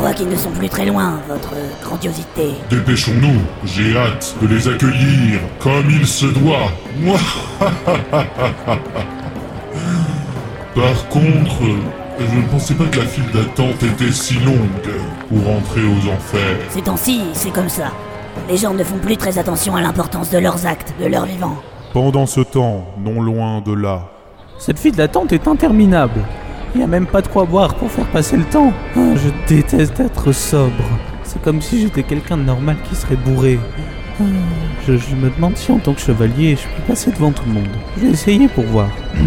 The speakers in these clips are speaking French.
crois qu'ils ne sont plus très loin, votre grandiosité. Dépêchons-nous, j'ai hâte de les accueillir comme il se doit. Moi. Par contre, je ne pensais pas que la file d'attente était si longue pour entrer aux enfers. Ces temps-ci, c'est comme ça. Les gens ne font plus très attention à l'importance de leurs actes, de leur vivant. Pendant ce temps, non loin de là, Cette file d'attente est interminable. Il n'y a même pas de quoi boire pour faire passer le temps. Ah, je déteste être sobre. C'est comme si j'étais quelqu'un de normal qui serait bourré. Ah, Je, je me demande si en tant que chevalier, je peux passer devant tout le monde. Je vais essayer pour voir.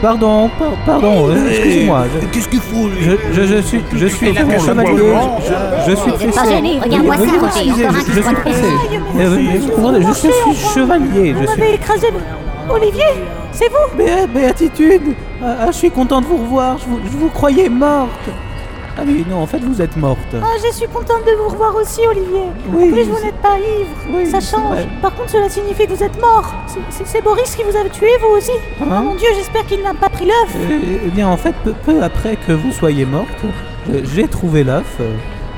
Pardon, par- pardon, euh, excusez-moi. Qu'est-ce qu'il faut lui Je, je, je suis, je suis tête, chevalier. Je, je suis pressé. regarde-moi ça, je, je suis pressé. Je suis chevalier. Je Vous suis. Olivier C'est vous Bé- Béatitude ah, ah, je suis content de vous revoir. Je vous, je vous croyais morte. Ah oui, non, en fait, vous êtes morte. Ah, je suis contente de vous revoir aussi, Olivier. Oui, en plus, vous n'êtes pas ivre. Oui, ça change. Par contre, cela signifie que vous êtes mort. C'est- Boris qui vous a tué, vous aussi. Hein Oh mon Dieu, j'espère qu'il n'a pas pris l'œuf. Euh, Eh bien, en fait, peu, peu après que vous soyez morte, j'ai trouvé l'œuf. euh,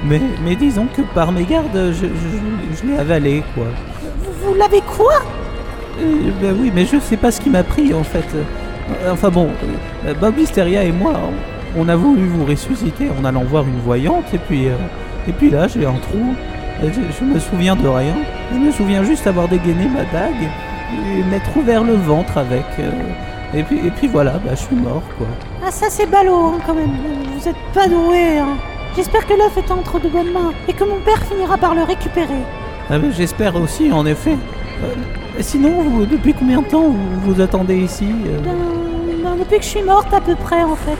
Mais, mais disons que par mégarde, je, je, je- je l'ai avalé, quoi. Vous, vous l'avez quoi? Euh, ben oui, mais je sais pas ce qui m'a pris en fait. Enfin bon, euh, Bob Listeria et moi, on, a voulu vous ressusciter en allant voir une voyante et puis euh, et puis là j'ai un trou. Je, je me souviens de rien. Je me souviens juste avoir dégainé ma dague et m'être ouvert le ventre avec. euh, et puis et puis voilà, bah, je suis mort quoi. Ah, ça, c'est ballot, hein, quand même. Vous êtes pas doué, hein. J'espère que l'œuf est entre de bonnes mains et que mon père finira par le récupérer. Ah ben, J'espère aussi en effet. Euh, sinon, vous, depuis combien de temps vous vous attendez ici euh Ben, ben, depuis que je suis morte, à peu près, en fait.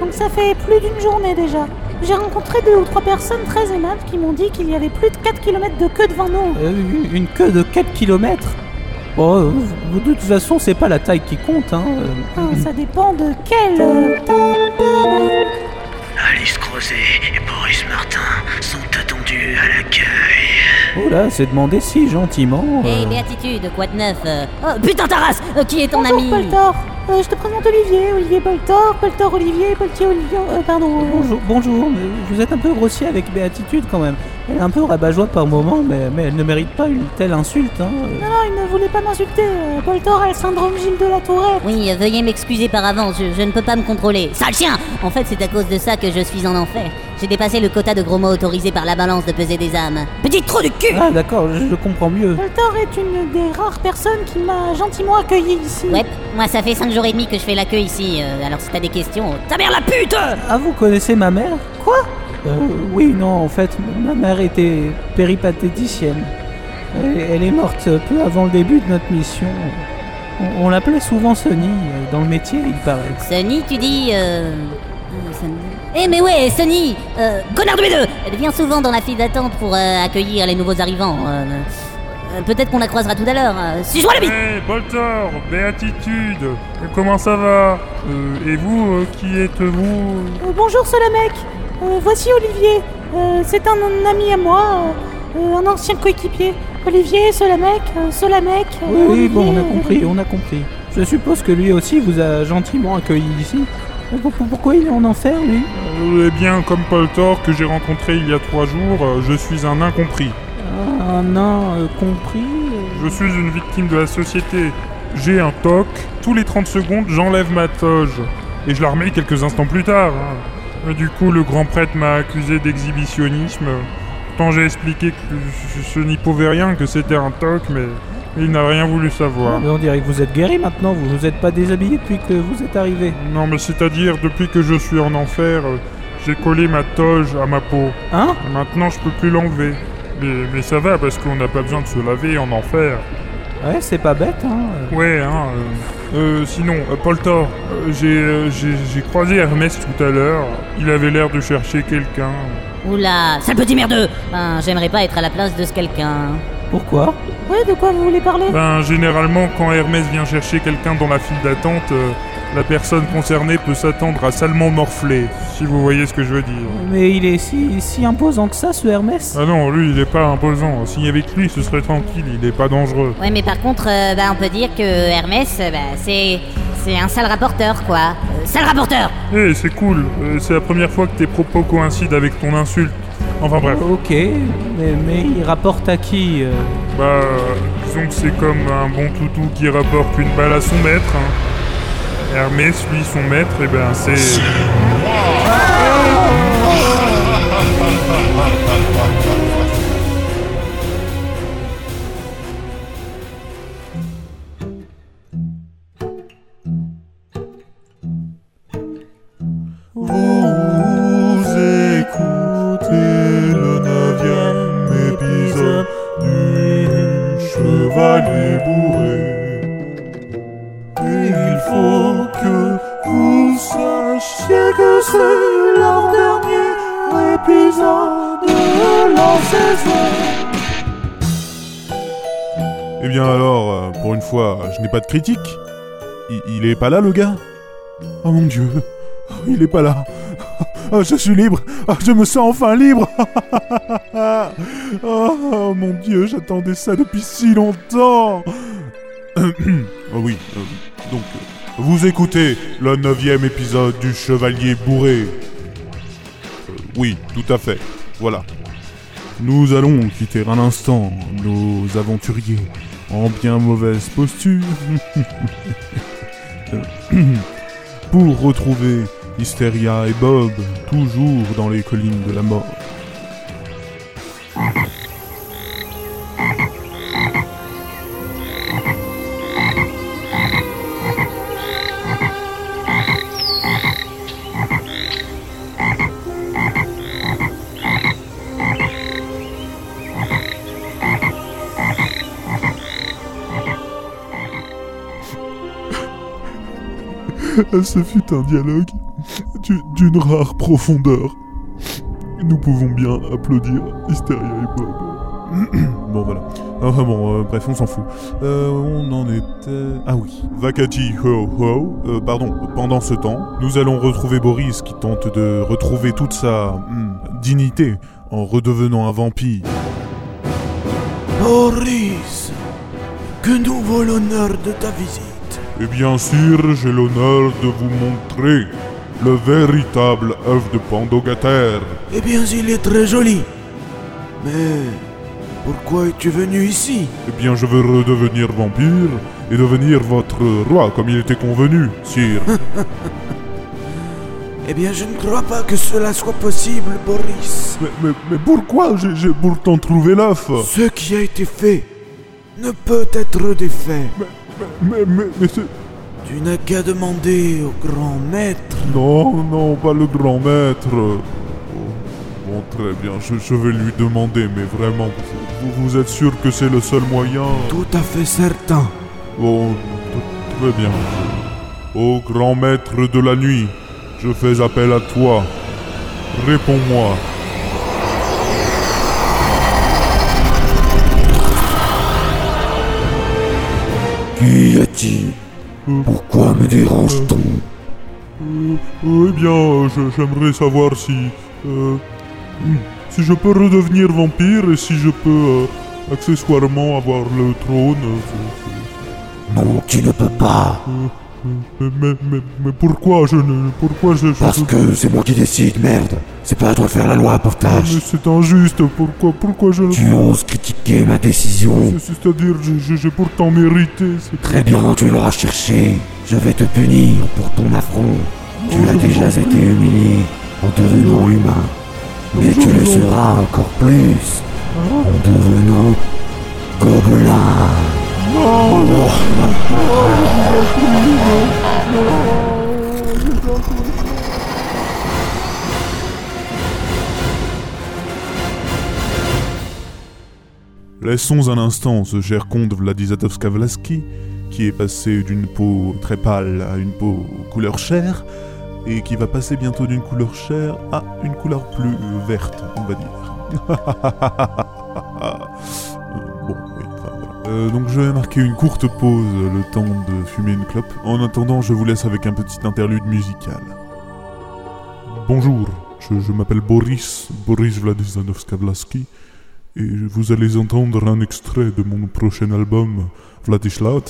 Donc ça fait plus d'une journée déjà. J'ai rencontré deux ou trois personnes très aimables qui m'ont dit qu'il y avait plus de 4 km de queue devant nous. Euh, une queue de 4 km Bon, de toute façon, c'est pas la taille qui compte, hein. Ah, ça dépend de quel... Oh là, c'est demandé si gentiment. Hé, euh. béatitude, quoi de neuf euh Oh, putain, ta race Euh, Qui est ton Bonjour, ami Poltor. Euh, je te présente Olivier, Olivier Poltor, Poltor Olivier, Poltier Olivier... euh, pardon. euh, Bonjour, bonjour, mais vous êtes un peu grossier avec Béatitude quand même. Elle est un peu rabat-joie par moment, mais, mais elle ne mérite pas une telle insulte. Hein. euh. Non, non, il ne voulait pas m'insulter. Euh, Poltor a le syndrome Gilles de la Tourette. Oui, veuillez m'excuser par avance, je, je ne peux pas me contrôler. Sale chien En fait, c'est à cause de ça que je suis en enfer. J'ai dépassé le quota de gros mots autorisé par la balance de peser des âmes. Petit trou du cul Ah d'accord, je, je comprends mieux. Poltor est une des rares personnes qui m'a gentiment accueilli ici. Ouais, moi ça fait 5 jours et demi que je fais la queue ici, euh, alors si t'as des questions... Ta mère la pute Ah, vous connaissez ma mère Quoi Euh, oui, non, en fait, ma mère était péripatéticienne. Elle, elle est morte peu avant le début de notre mission. On, on l'appelait souvent Sonny, euh, dans le métier, il paraît. Sonny, tu dis... Euh... euh, Sonny. Eh mais ouais, Sonny euh, Connard de mes deux Elle vient souvent dans la file d'attente pour euh, accueillir les nouveaux arrivants. euh, euh, Peut-être qu'on la croisera tout à l'heure. Euh, Suis-moi la bite Hey, Boltor, béatitude, comment ça va Euh, Et vous, euh, qui êtes-vous Euh, bonjour Solamec. Euh, voici Olivier. Euh, c'est un, un ami à moi, un ancien coéquipier. Olivier, Solamec, euh, Solamec. euh, Oui, Olivier, bon, on a euh, compris, on a compris. Je suppose que lui aussi vous a gentiment accueilli ici. Pourquoi il est en enfer, lui Euh, Eh bien, comme Poltor que j'ai rencontré il y a trois jours, euh, je suis un incompris. Un nain euh, compris. Je suis une victime de la société. J'ai un toc, tous les 30 secondes, j'enlève ma toge. Et je la remets quelques instants plus tard. hein. Et Du coup, le grand prêtre m'a accusé d'exhibitionnisme. Pourtant, j'ai expliqué que je n'y pouvais rien, que c'était un toc, mais il n'a rien voulu savoir. Mais on dirait que vous êtes guéri maintenant, vous vous êtes pas déshabillé depuis que vous êtes arrivé. Non, mais c'est-à-dire, depuis que je suis en enfer, euh, j'ai collé ma toge à ma peau. Hein Et maintenant, je peux plus l'enlever. Mais, mais ça va, parce qu'on n'a pas besoin de se laver en enfer. Ouais, c'est pas bête, hein. Ouais, hein. euh, euh, sinon, euh, Poltor, euh, j'ai, euh, j'ai, j'ai croisé Hermès tout à l'heure. Il avait l'air de chercher quelqu'un. Oula, sale petit merdeux Ben, j'aimerais pas être à la place de ce quelqu'un. Pourquoi Ouais, de quoi vous voulez parler Ben, généralement, quand Hermès vient chercher quelqu'un dans la file d'attente, euh, la personne concernée peut s'attendre à salement morfler, si vous voyez ce que je veux dire. Mais il est si, si imposant que ça, ce Hermès Ah non, lui, il est pas imposant. S'il y avait que lui, ce serait tranquille, il est pas dangereux. Ouais, mais par contre, euh, bah, on peut dire que Hermès, euh, bah, c'est. C'est un sale rapporteur, quoi. sale rapporteur Eh, c'est cool. Euh, c'est la première fois que tes propos coïncident avec ton insulte. Enfin bref. Ok, mais, mais il rapporte à qui euh Bah, disons que c'est comme un bon toutou qui rapporte une balle à son maître. hein. Hermès, lui, son maître, et ben c'est... critique. Il, est pas là, le gars? Oh mon dieu, il est pas là. Oh, je suis libre. Oh, je me sens enfin libre. Oh mon dieu, j'attendais ça depuis si longtemps. oh oui, euh, donc, vous écoutez le neuvième épisode du Chevalier Bourré. Euh, oui, tout à fait. Voilà. Nous allons quitter un instant nos aventuriers en bien mauvaise posture pour retrouver Hysteria et Bob toujours dans les collines de la mort. Ce fut un dialogue du- d'une rare profondeur. Nous pouvons bien applaudir Hysteria et Bob. bon voilà. Enfin bon, euh, bref, on s'en fout. Euh, on en était... Ah oui. Vakati ho ho. Euh, pardon, pendant ce temps, nous allons retrouver Boris qui tente de retrouver toute sa hmm, dignité en redevenant un vampire. Boris, que nous vaut l'honneur de ta visite Et bien sûr, j'ai l'honneur de vous montrer le véritable œuf de Pandogater. Eh bien, il est très joli. Mais pourquoi es-tu venu ici? Eh bien, je veux redevenir vampire et devenir votre roi comme il était convenu, sire. Eh bien, je ne crois pas que cela soit possible, Boris. mais, mais, mais pourquoi J'ai j'ai pourtant trouvé l'œuf? Ce qui a été fait ne peut être défait. Mais, mais, mais c'est... Tu n'as qu'à demander au grand maître. Non, non, pas le grand maître. Oh, Bon, très bien, je, je vais lui demander, mais vraiment, vous, vous êtes sûr que c'est le seul moyen? Tout à fait certain. Bon, t- très bien. Ô grand maître de la nuit, je fais appel à toi. Réponds-moi. Qui a-t-il Pourquoi me dérange-t-on Euh, euh, eh bien, euh, j'aimerais savoir si... euh, hmm, si je peux redevenir vampire et si je peux euh, accessoirement avoir le trône. euh, Non, tu ne peux pas. Mais, mais, mais, mais pourquoi je ne... Pourquoi je... je- Parce que c'est moi qui décide, merde. C'est pas à toi de faire la loi, portage. Mais c'est injuste, pourquoi, pourquoi je... Tu oses critiquer ma décision. C'est- C'est-à-dire, j'ai- pourtant mérité... Très bien, tu l'auras cherché. Je vais te punir pour ton affront. Tu as déjà été humilié en devenant humain. Mais tu le seras encore plus en devenant gobelin. Laissons un instant ce cher comte Vladislav Vlaski, qui est passé d'une peau très pâle à une peau couleur chair, et qui va passer bientôt d'une couleur chair à une couleur plus verte, on va dire. Euh, donc je vais marquer une courte pause, le temps de fumer une clope. En attendant, je vous laisse avec un petit interlude musical. Bonjour, je, m'appelle Boris, Boris Vladislav Vlaski, et vous allez entendre un extrait de mon prochain album, Vladislat,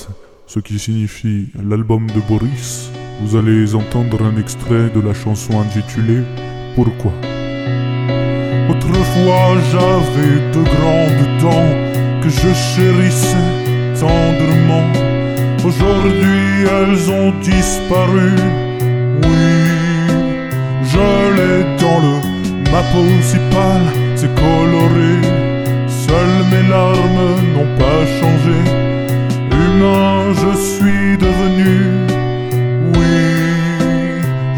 ce qui signifie l'album de Boris, vous allez entendre un extrait de la chanson intitulée Pourquoi? Autrefois j'avais de grandes dents que je chérissais tendrement. Aujourd'hui elles ont disparu. Oui, je l'ai dans le ma peau si pâle, c'est coloré. Seules mes larmes n'ont pas changé. Humain, je suis devenu. Oui,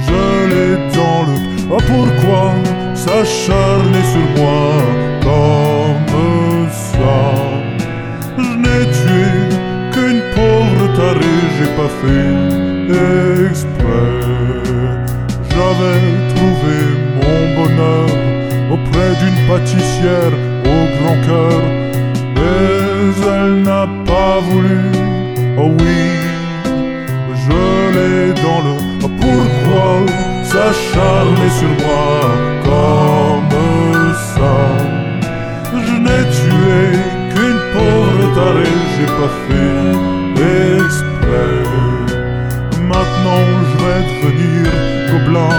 je l'ai dans le. Oh, pourquoi s'acharner sur moi comme ça? J'ai pas fait exprès. J'avais trouvé mon bonheur auprès d'une pâtissière au grand cœur, mais elle n'a pas voulu. Oh oui, je l'ai dans le. Pourquoi s'acharner sur moi comme ça? Je n'ai tué qu'une pauvre tarée, j'ai pas fait Je vais devenir gobelin,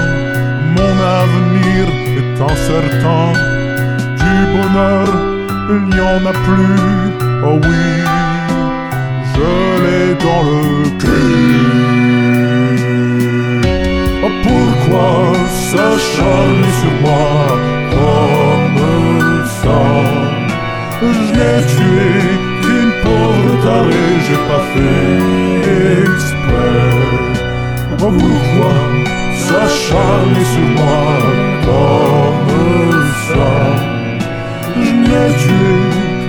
mon avenir est incertain. Du bonheur, il n'y en a plus, oh oui, je l'ai dans le cul. Oh pourquoi s'acharner sur moi comme ça? Je n'ai tué qu'une pauvre tarée, j'ai pas fait Oh pourquoi s'acharner sur moi comme ça? Je n'ai tué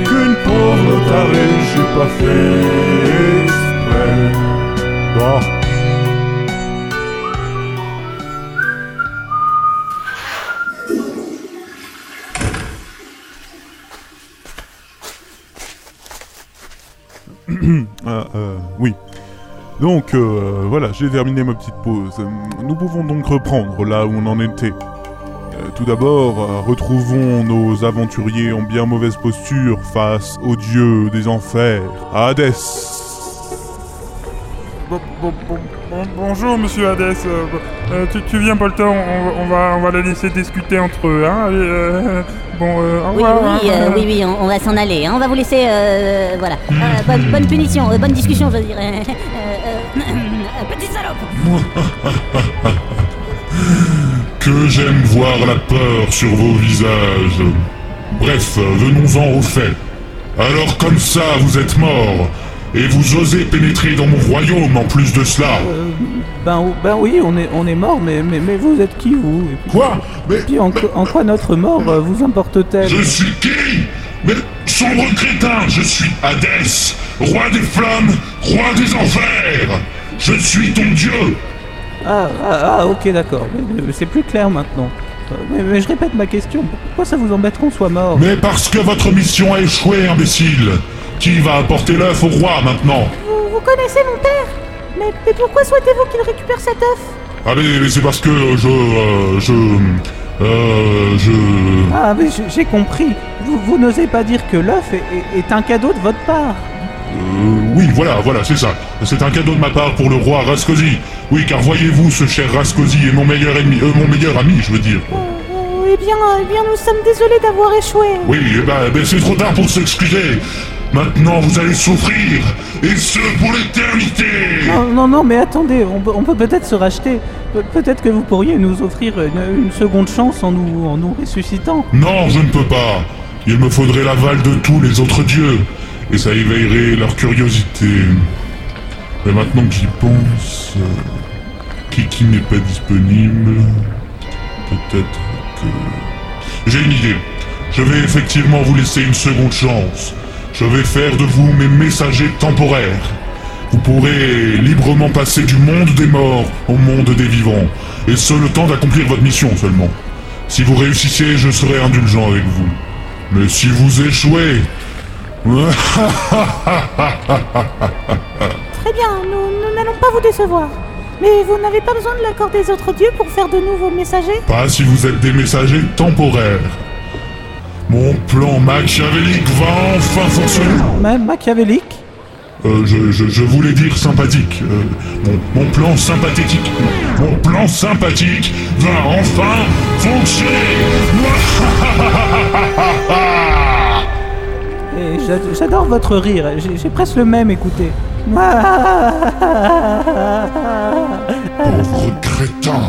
qu'une pauvre tarée, j'ai pas fait exprès. Bah. Ah, euh, oui. Donc, euh, voilà, j'ai terminé ma petite pause. Nous pouvons donc reprendre là où on en était. Euh, tout d'abord, euh, retrouvons nos aventuriers en bien mauvaise posture face au dieu des enfers, Hadès. Bon- bon- bon- bon- bonjour, monsieur Hadès. Tu, tu viens, Polter, on, on va, on va la laisser discuter entre eux. Hein Allez, euh, bon, euh, au Oui, revoir. hein. oui, euh, oui, oui, on, on va s'en aller. hein. On va vous laisser, euh, voilà. Euh, bonne, bonne punition, euh, bonne discussion, je dirais. Que j'aime voir la peur sur vos visages. Bref, venons-en au fait. Alors comme ça, vous êtes mort, et vous osez pénétrer dans mon royaume en plus de cela. Euh, ben, o- ben oui, on est, on est mort, mais, mais, mais vous êtes qui, vous? Et puis, Quoi? Mais et puis en quoi notre mort euh, vous importe-t-elle? Je suis qui? Mais sombre crétin, je suis Hadès, roi des flammes, roi des enfers. Je suis ton dieu. ah, ah, ah, ok, d'accord. Mais- mais C'est plus clair maintenant. Euh, Mais, mais je répète ma question. Pourquoi ça vous embête qu'on soit mort Mais parce que votre mission a échoué, imbécile. Qui va apporter l'œuf au roi maintenant Vous, vous connaissez mon père mais, mais pourquoi souhaitez-vous qu'il récupère cet œuf Ah mais, mais c'est parce que je... euh, je... Euh, je... Ah, mais j'ai- j'ai compris. Vous, vous n'osez pas dire que l'œuf est, est- est un cadeau de votre part. Euh, oui, voilà, voilà, c'est ça. C'est un cadeau de ma part pour le roi Rascosi. Oui, car voyez-vous, ce cher Rascosi est mon meilleur ennemi, euh, mon meilleur ami, je veux dire. Oh, oh, Eh bien, eh bien, nous sommes désolés d'avoir échoué. Oui, eh ben, ben, c'est trop tard pour s'excuser. Maintenant, vous allez souffrir, et ce pour l'éternité. Non, non, non, mais attendez, on peut on peut peut-être se racheter. Pe- Peut-être que vous pourriez nous offrir une, une seconde chance en nous, en nous ressuscitant. Non, je ne peux pas. Il me faudrait l'aval de tous les autres dieux, et ça éveillerait leur curiosité. Mais maintenant que j'y pense, Kiki n'est pas disponible. Peut-être que... J'ai une idée. Je vais effectivement vous laisser une seconde chance. Je vais faire de vous mes messagers temporaires. Vous pourrez librement passer du monde des morts au monde des vivants, et ce le temps d'accomplir votre mission seulement. Si vous réussissez, je serai indulgent avec vous. Mais si vous échouez... Très bien, nous n'allons pas vous décevoir. Mais vous n'avez pas besoin de l'accord des autres dieux pour faire de nouveaux messagers? Pas si vous êtes des messagers temporaires. Mon plan machiavélique va enfin fonctionner. Ma- machiavélique? Euh, je, je- je voulais dire sympathique. Euh, mon, mon plan sympathétique. Mon plan sympathique va enfin fonctionner. J'adore votre rire. J'ai presque le même, écoutez. Pauvre crétin.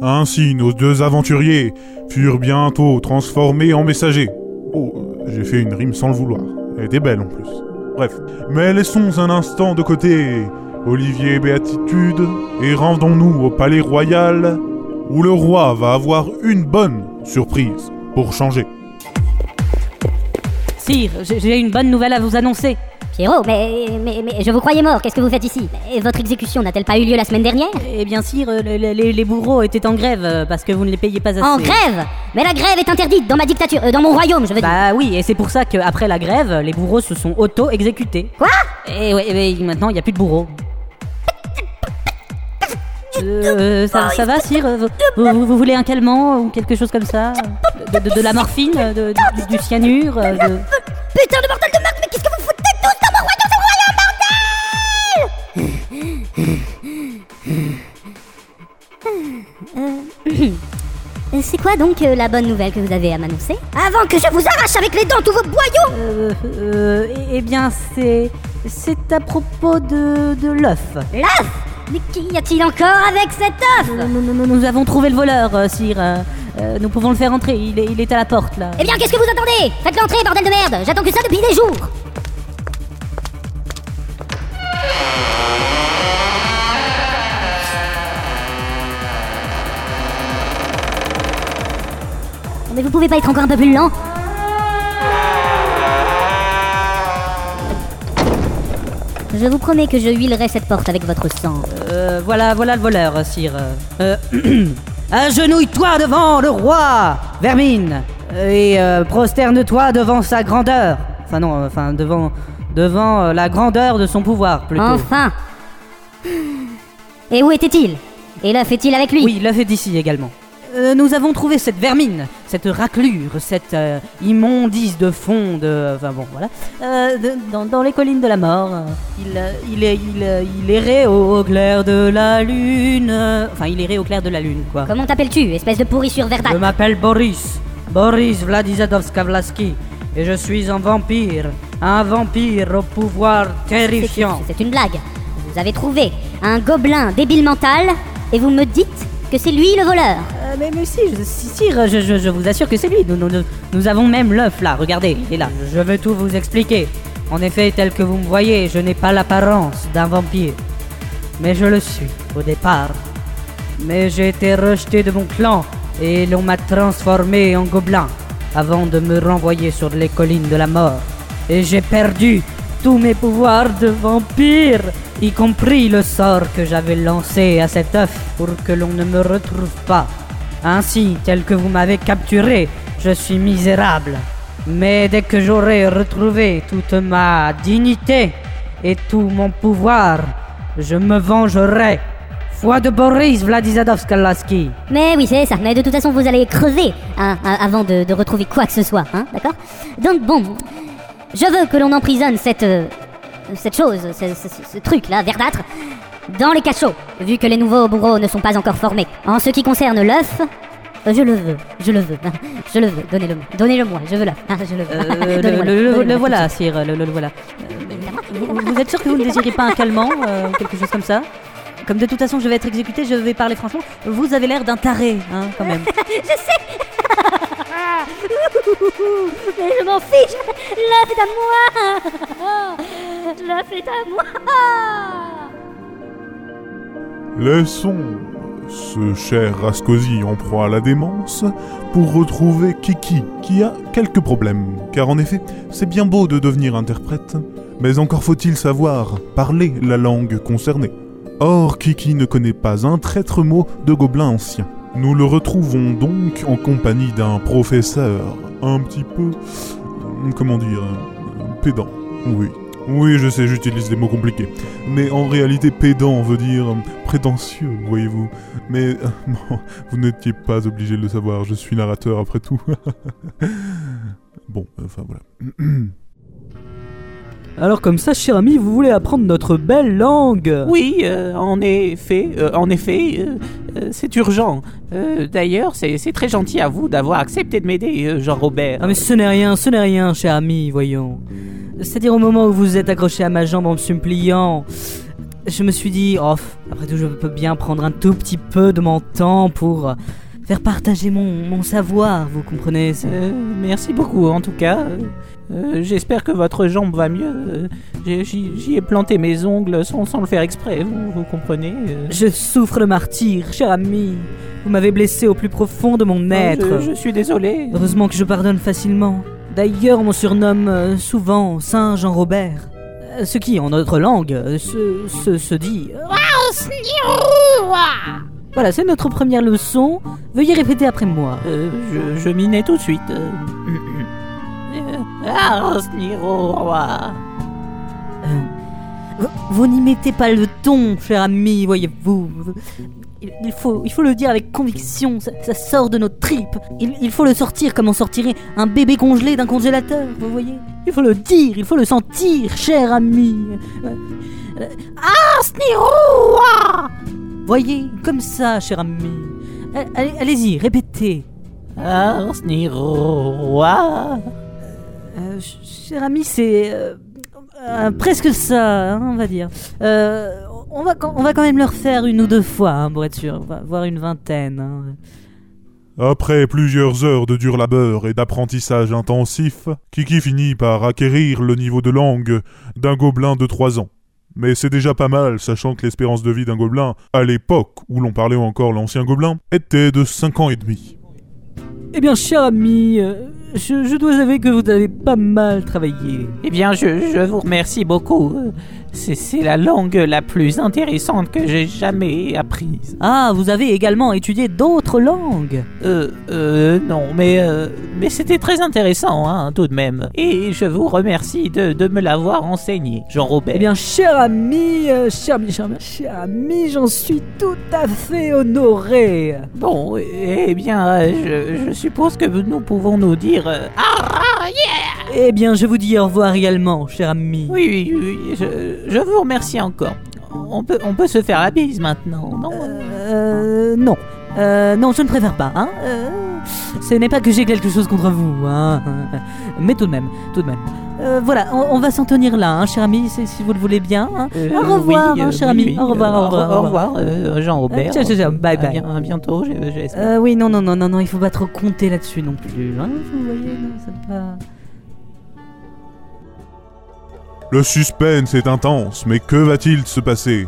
Ainsi, nos deux aventuriers furent bientôt transformés en messagers. Oh, j'ai fait une rime sans le vouloir. Elle était belle en plus. Bref. Mais laissons un instant de côté Olivier et Béatitude et rendons-nous au palais royal où le roi va avoir une bonne surprise pour changer. Sire, j'ai une bonne nouvelle à vous annoncer. Pierrot, mais, mais, mais je vous croyais mort, qu'est-ce que vous faites ici? Et Votre exécution n'a-elle pas eu lieu la semaine dernière? Eh bien, sire, les, les- les bourreaux étaient en grève euh, parce que vous ne les payez pas assez. En grève? Mais la grève est interdite dans ma dictature, euh, dans mon royaume, je veux dire. Bah oui, et c'est pour ça qu'après la grève, les bourreaux se sont auto-exécutés. Quoi? Et ouais, ouais, maintenant, il n'y a plus de bourreaux. Euh, ça, ça va, sire vous, vous- vous voulez un calmant ou quelque chose comme ça? De, de- de la morphine de- du, du cyanure euh, de- Putain de bordel de merde, mais qu'est-ce que vous foutez tous dans mon royaume, c'est mon royaume, bordel! Euh, C'est quoi donc euh, la bonne nouvelle que vous avez à m'annoncer? Avant que je vous arrache avec les dents tous vos boyaux! Euh, euh, eh- eh bien, c'est. C'est à propos de, de l'œuf. L'œuf? Mais qu'y a-t-il encore avec cet œuf Nous, nous- nous- nous avons trouvé le voleur, euh, sire. Euh, euh, nous pouvons le faire entrer. Il est, il est à la porte, là. Eh bien, qu'est-ce que vous attendez? Faites l'entrée, bordel de merde J'attends que ça depuis des jours Mais vous pouvez pas être encore un peu plus lent Je vous promets que je huilerai cette porte avec votre sang. Euh, voilà, voilà le voleur, sire. Euh, Agenouille-toi devant le roi, Vermine, et euh, prosterne-toi devant sa grandeur. Enfin non, enfin devant, devant euh, la grandeur de son pouvoir, plutôt. Enfin Et où était-il? Et l'œuf est-il avec lui? Oui, l'œuf est d'ici également. Euh, nous avons trouvé cette vermine, cette raclure, cette euh, immondice de fond de... Enfin bon, voilà. Euh, de- dans, dans les collines de la mort. euh, il, il, est, il, il errait au, au clair de la lune. Enfin, il errait au clair de la lune, quoi. Comment t'appelles-tu, espèce de pourrissure verdâtre Je m'appelle Boris. Boris Vladizadovskavlaski. Et je suis un vampire. Un vampire au pouvoir terrifiant. C'est une blague. Vous avez trouvé un gobelin débile mental et vous me dites que c'est lui le voleur. Mais, si, si, sire, je, vous assure que c'est lui. Nous avons même l'œuf là, regardez, il est là. Je vais tout vous expliquer. En effet, tel que vous me voyez, je n'ai pas l'apparence d'un vampire. Mais je le suis, au départ. Mais j'ai été rejeté de mon clan et l'on m'a transformé en gobelin avant de me renvoyer sur les collines de la mort. Et j'ai perdu tous mes pouvoirs de vampire, y compris le sort que j'avais lancé à cet œuf pour que l'on ne me retrouve pas. Ainsi, tel que vous m'avez capturé, je suis misérable. Mais dès que j'aurai retrouvé toute ma dignité et tout mon pouvoir, je me vengerai. Foi de Boris Vladizadovskalaski. Mais oui, c'est ça. Mais de toute façon, vous allez crever hein, hein, avant de, retrouver quoi que ce soit, hein, d'accord? Donc bon, je veux que l'on emprisonne cette euh, cette chose, ce, ce- ce truc-là, verdâtre, dans les cachots, vu que les nouveaux bourreaux ne sont pas encore formés. En ce qui concerne l'œuf, je le veux, je le veux, je le veux. Donnez-le-moi, donnez-le-moi, je veux l'œuf, je le veux. Euh, le, voilà, sire, le, voilà. Euh, vous, vous êtes sûr que vous ne désirez pas un calmant, euh, quelque chose comme ça? Comme de toute façon je vais être exécuté, je vais parler franchement. Vous avez l'air d'un taré, hein, quand même. Mais je m'en fiche L'œuf est à moi L'œuf est à moi Laissons ce cher Rascosi en proie à la démence pour retrouver Kiki, qui a quelques problèmes. Car en effet, c'est bien beau de devenir interprète, mais encore faut-il savoir parler la langue concernée. Or, Kiki ne connaît pas un traître mot de gobelin ancien. Nous le retrouvons donc en compagnie d'un professeur un petit peu... comment dire... pédant. Oui. Oui, je sais, j'utilise des mots compliqués. Mais en réalité, pédant veut dire euh, prétentieux, voyez-vous. Mais euh, bon, vous n'étiez pas obligé de le savoir, je suis narrateur après tout. bon, enfin voilà. Alors comme ça, cher ami, vous voulez apprendre notre belle langue? Oui, euh, en effet, euh, en effet, euh, euh, c'est urgent. Euh, D'ailleurs, c'est très gentil à vous d'avoir accepté de m'aider, euh, Jean-Robert. Ah mais ce n'est rien, ce n'est rien, cher ami, voyons. C'est-à-dire au moment où vous êtes accroché à ma jambe en me suppliant, je me suis dit, oh, après tout, je peux bien prendre un tout petit peu de mon temps pour faire partager mon, mon savoir, vous comprenez Euh, merci beaucoup, en tout cas. Euh, J'espère que votre jambe va mieux. Euh, J'y ai planté mes ongles sans, sans le faire exprès, vous, vous comprenez. Je souffre de martyr, cher ami. Vous m'avez blessé au plus profond de mon être. Oh, Je, je suis désolé. Heureusement que je pardonne facilement. D'ailleurs, on me surnomme euh, souvent Saint Jean Robert. Euh, Ce qui, en notre langue, euh, se, se, se dit. Voilà, c'est notre première leçon. Veuillez répéter après moi. Je, je mets tout de suite. Ah, vous n'y mettez pas le ton, cher ami, voyez-vous. Il, faut, il faut le dire avec conviction, ça, ça sort de nos tripes. Il, il faut le sortir comme on sortirait un bébé congelé d'un congélateur, vous voyez Il faut le dire, il faut le sentir, cher ami. Euh, euh, Ah, Snirou Voyez, comme ça, cher ami. Euh, Allez- Allez-y, répétez. Ah, Sniro, roi. Euh, ch- cher ami, c'est euh, euh, presque ça, hein, on va dire. Euh, on, va, quand- on va quand même le refaire une ou deux fois, hein, pour être sûr, vo- voire une vingtaine. hein. Après plusieurs heures de dur labeur et d'apprentissage intensif, Kiki finit par acquérir le niveau de langue d'un gobelin de 3 ans. Mais c'est déjà pas mal, sachant que l'espérance de vie d'un gobelin, à l'époque où l'on parlait encore l'ancien gobelin, était de 5 ans et demi. Eh bien, cher ami, euh, je, je dois avouer que vous avez pas mal travaillé. Eh bien, je, je vous remercie beaucoup. C'est la langue la plus intéressante que j'ai jamais apprise. Ah, vous avez également étudié d'autres langues Euh, euh, non, mais, euh, mais c'était très intéressant, hein, tout de même. Et je vous remercie de, de me l'avoir enseigné, Jean-Robert. Eh bien, cher ami, euh, cher ami, cher ami, cher ami, j'en suis tout à fait honoré. Bon, eh bien, je, je suppose que nous pouvons nous dire... euh, ah, ah, yeah Eh bien, je vous dis au revoir également, cher ami. Oui, oui, oui, je, je vous remercie encore. On peut, on peut se faire la bise maintenant, non? Euh, non. Euh, non, je ne préfère pas, hein. Euh, ce n'est pas que j'ai quelque chose contre vous, hein. Mais tout de même, tout de même. Euh, voilà, on, on va s'en tenir là, hein, cher ami, si, si vous le voulez bien. hein. Euh, au revoir, oui, hein, euh, cher oui, ami. oui, au revoir, au revoir. Au revoir, euh, Jean-Robert. Ciao, ciao, ciao, bye, À bye. bien- À bientôt, j'espère. Euh, oui, non, non, non, non, non, il faut pas trop compter là-dessus non plus. Hein, vous voyez, non, c'est pas. Le suspense est intense, mais que va-t-il se passer?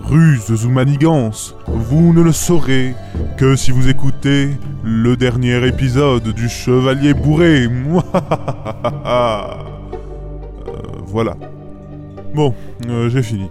Ruses ou manigances Vous ne le saurez que si vous écoutez le dernier épisode du Chevalier Bourré. Voilà. Bon, euh, j'ai fini.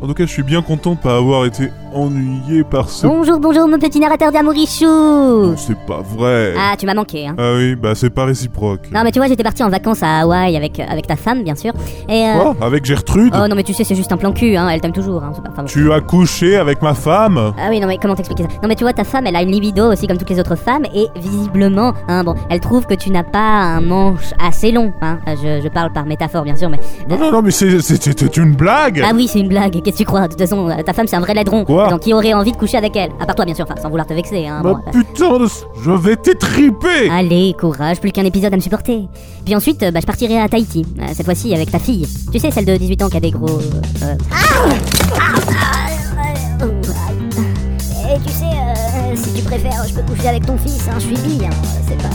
En tout cas, je suis bien content de pas avoir été ennuyé par ce... Bonjour, bonjour, mon petit narrateur d'amourichou C'est pas vrai. Ah, tu m'as manqué, hein. Ah oui, bah c'est pas réciproque. Non, mais tu vois, j'étais parti en vacances à Hawaï avec, avec ta femme, bien sûr. Et. euh, Quoi? Avec Gertrude? Oh non, mais tu sais, c'est juste un plan cul, hein. Elle t'aime toujours, hein. pas- enfin, bon. Tu as couché avec ma femme? Ah oui, non, mais comment t'expliquer ça? Non, mais tu vois, ta femme, elle a une libido aussi comme toutes les autres femmes, et visiblement, hein, bon, elle trouve que tu n'as pas un manche assez long, hein. Euh, Je, je parle par métaphore, bien sûr, mais. Non, non, non, mais c'est- une blague Ah oui, c'est une blague, qu'est-ce que tu crois? De toute façon, euh, ta femme, c'est un vrai laidron. Quoi donc qui aurait envie de coucher avec elle À part toi, bien sûr, sans vouloir te vexer. Hein, bon, putain, de... je vais t'étriper Allez, courage, plus qu'un épisode à me supporter. Puis ensuite, euh, bah, je partirai à Tahiti, euh, cette fois-ci avec ta fille. Tu sais, celle de 18 ans qui a des gros... Euh... Ah ah Et tu sais, euh, si tu préfères, je peux coucher avec ton fils, hein, je suis bi, hein, c'est pas...